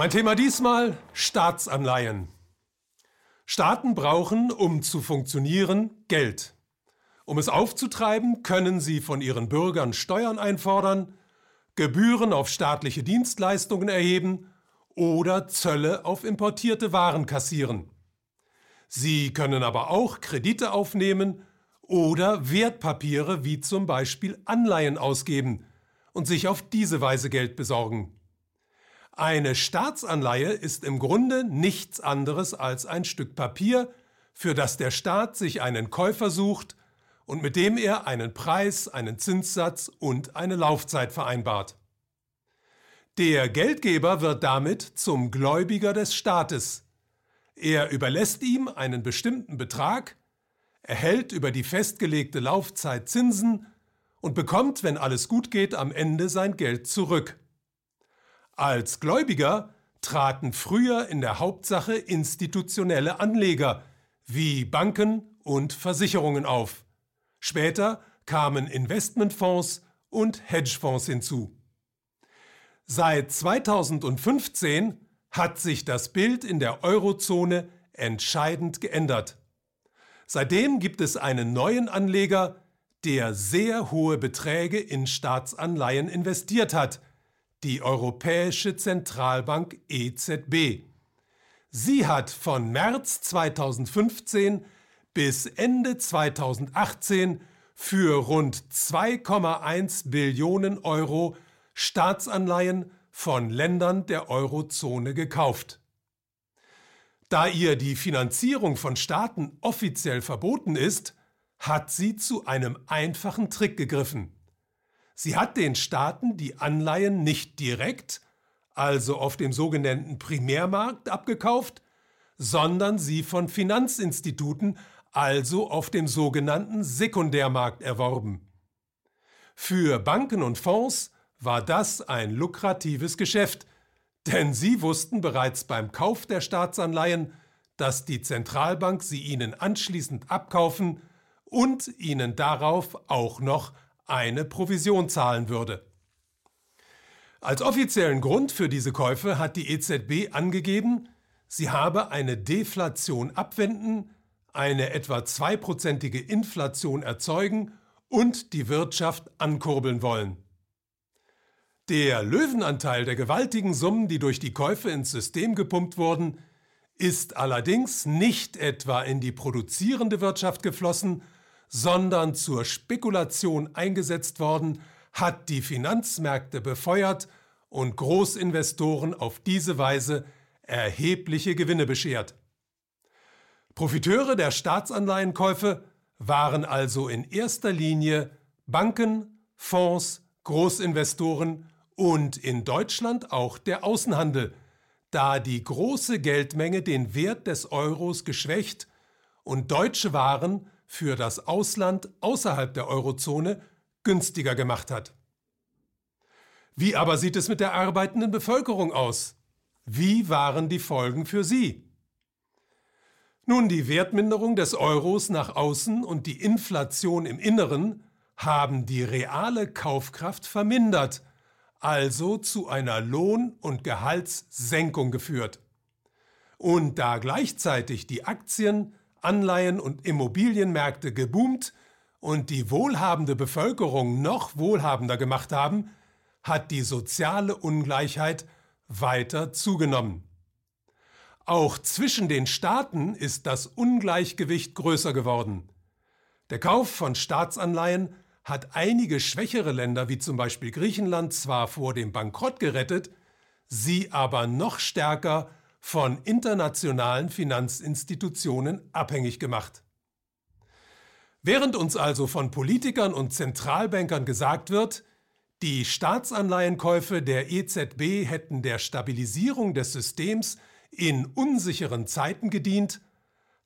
Mein Thema diesmal Staatsanleihen. Staaten brauchen, um zu funktionieren, Geld. Um es aufzutreiben, können sie von ihren Bürgern Steuern einfordern, Gebühren auf staatliche Dienstleistungen erheben oder Zölle auf importierte Waren kassieren. Sie können aber auch Kredite aufnehmen oder Wertpapiere wie zum Beispiel Anleihen ausgeben und sich auf diese Weise Geld besorgen. Eine Staatsanleihe ist im Grunde nichts anderes als ein Stück Papier, für das der Staat sich einen Käufer sucht und mit dem er einen Preis, einen Zinssatz und eine Laufzeit vereinbart. Der Geldgeber wird damit zum Gläubiger des Staates. Er überlässt ihm einen bestimmten Betrag, erhält über die festgelegte Laufzeit Zinsen und bekommt, wenn alles gut geht, am Ende sein Geld zurück. Als Gläubiger traten früher in der Hauptsache institutionelle Anleger wie Banken und Versicherungen auf. Später kamen Investmentfonds und Hedgefonds hinzu. Seit 2015 hat sich das Bild in der Eurozone entscheidend geändert. Seitdem gibt es einen neuen Anleger, der sehr hohe Beträge in Staatsanleihen investiert hat, die Europäische Zentralbank EZB. Sie hat von März 2015 bis Ende 2018 für rund 2,1 Billionen Euro Staatsanleihen von Ländern der Eurozone gekauft. Da ihr die Finanzierung von Staaten offiziell verboten ist, hat sie zu einem einfachen Trick gegriffen. Sie hat den Staaten die Anleihen nicht direkt, also auf dem sogenannten Primärmarkt abgekauft, sondern sie von Finanzinstituten, also auf dem sogenannten Sekundärmarkt erworben. Für Banken und Fonds war das ein lukratives Geschäft, denn sie wussten bereits beim Kauf der Staatsanleihen, dass die Zentralbank sie ihnen anschließend abkaufen und ihnen darauf auch noch eine Provision zahlen würde. Als offiziellen Grund für diese Käufe hat die EZB angegeben, sie habe eine Deflation abwenden, eine etwa zweiprozentige Inflation erzeugen und die Wirtschaft ankurbeln wollen. Der Löwenanteil der gewaltigen Summen, die durch die Käufe ins System gepumpt wurden, ist allerdings nicht etwa in die produzierende Wirtschaft geflossen, sondern zur Spekulation eingesetzt worden, hat die Finanzmärkte befeuert und Großinvestoren auf diese Weise erhebliche Gewinne beschert. Profiteure der Staatsanleihenkäufe waren also in erster Linie Banken, Fonds, Großinvestoren und in Deutschland auch der Außenhandel, da die große Geldmenge den Wert des Euros geschwächt und deutsche Waren für das Ausland außerhalb der Eurozone günstiger gemacht hat. Wie aber sieht es mit der arbeitenden Bevölkerung aus? Wie waren die Folgen für sie? Nun, die Wertminderung des Euros nach außen und die Inflation im Inneren haben die reale Kaufkraft vermindert, also zu einer Lohn- und Gehaltssenkung geführt. Und da gleichzeitig die Aktien, Anleihen und Immobilienmärkte geboomt und die wohlhabende Bevölkerung noch wohlhabender gemacht haben, hat die soziale Ungleichheit weiter zugenommen. Auch zwischen den Staaten ist das Ungleichgewicht größer geworden. Der Kauf von Staatsanleihen hat einige schwächere Länder wie zum Beispiel Griechenland zwar vor dem Bankrott gerettet, sie aber noch stärker von internationalen Finanzinstitutionen abhängig gemacht. Während uns also von Politikern und Zentralbankern gesagt wird, die Staatsanleihenkäufe der EZB hätten der Stabilisierung des Systems in unsicheren Zeiten gedient,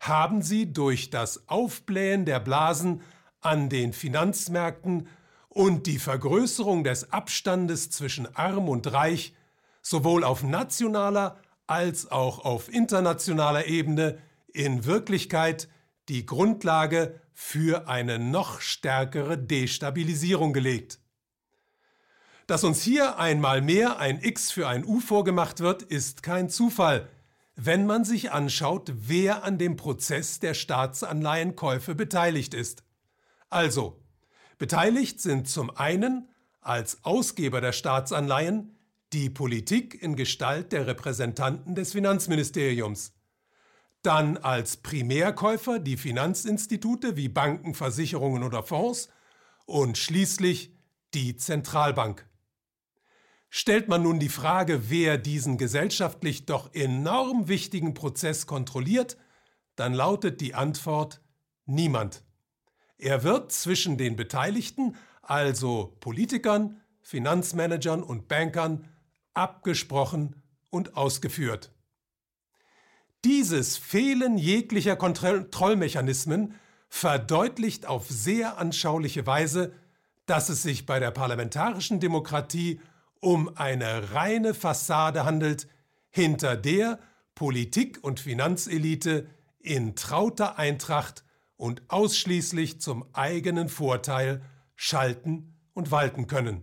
haben sie durch das Aufblähen der Blasen an den Finanzmärkten und die Vergrößerung des Abstandes zwischen arm und reich sowohl auf nationaler als auch auf internationaler Ebene in Wirklichkeit die Grundlage für eine noch stärkere Destabilisierung gelegt. Dass uns hier einmal mehr ein X für ein U vorgemacht wird, ist kein Zufall, wenn man sich anschaut, wer an dem Prozess der Staatsanleihenkäufe beteiligt ist. Also, beteiligt sind zum einen als Ausgeber der Staatsanleihen die Politik in Gestalt der Repräsentanten des Finanzministeriums, dann als Primärkäufer die Finanzinstitute wie Banken, Versicherungen oder Fonds und schließlich die Zentralbank. Stellt man nun die Frage, wer diesen gesellschaftlich doch enorm wichtigen Prozess kontrolliert, dann lautet die Antwort niemand. Er wird zwischen den Beteiligten, also Politikern, Finanzmanagern und Bankern, abgesprochen und ausgeführt. Dieses Fehlen jeglicher Kontrollmechanismen verdeutlicht auf sehr anschauliche Weise, dass es sich bei der parlamentarischen Demokratie um eine reine Fassade handelt, hinter der Politik und Finanzelite in trauter Eintracht und ausschließlich zum eigenen Vorteil schalten und walten können.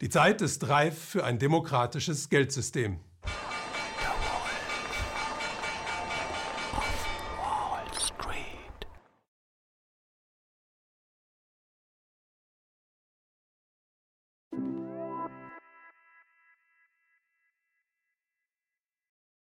Die Zeit ist reif für ein demokratisches Geldsystem.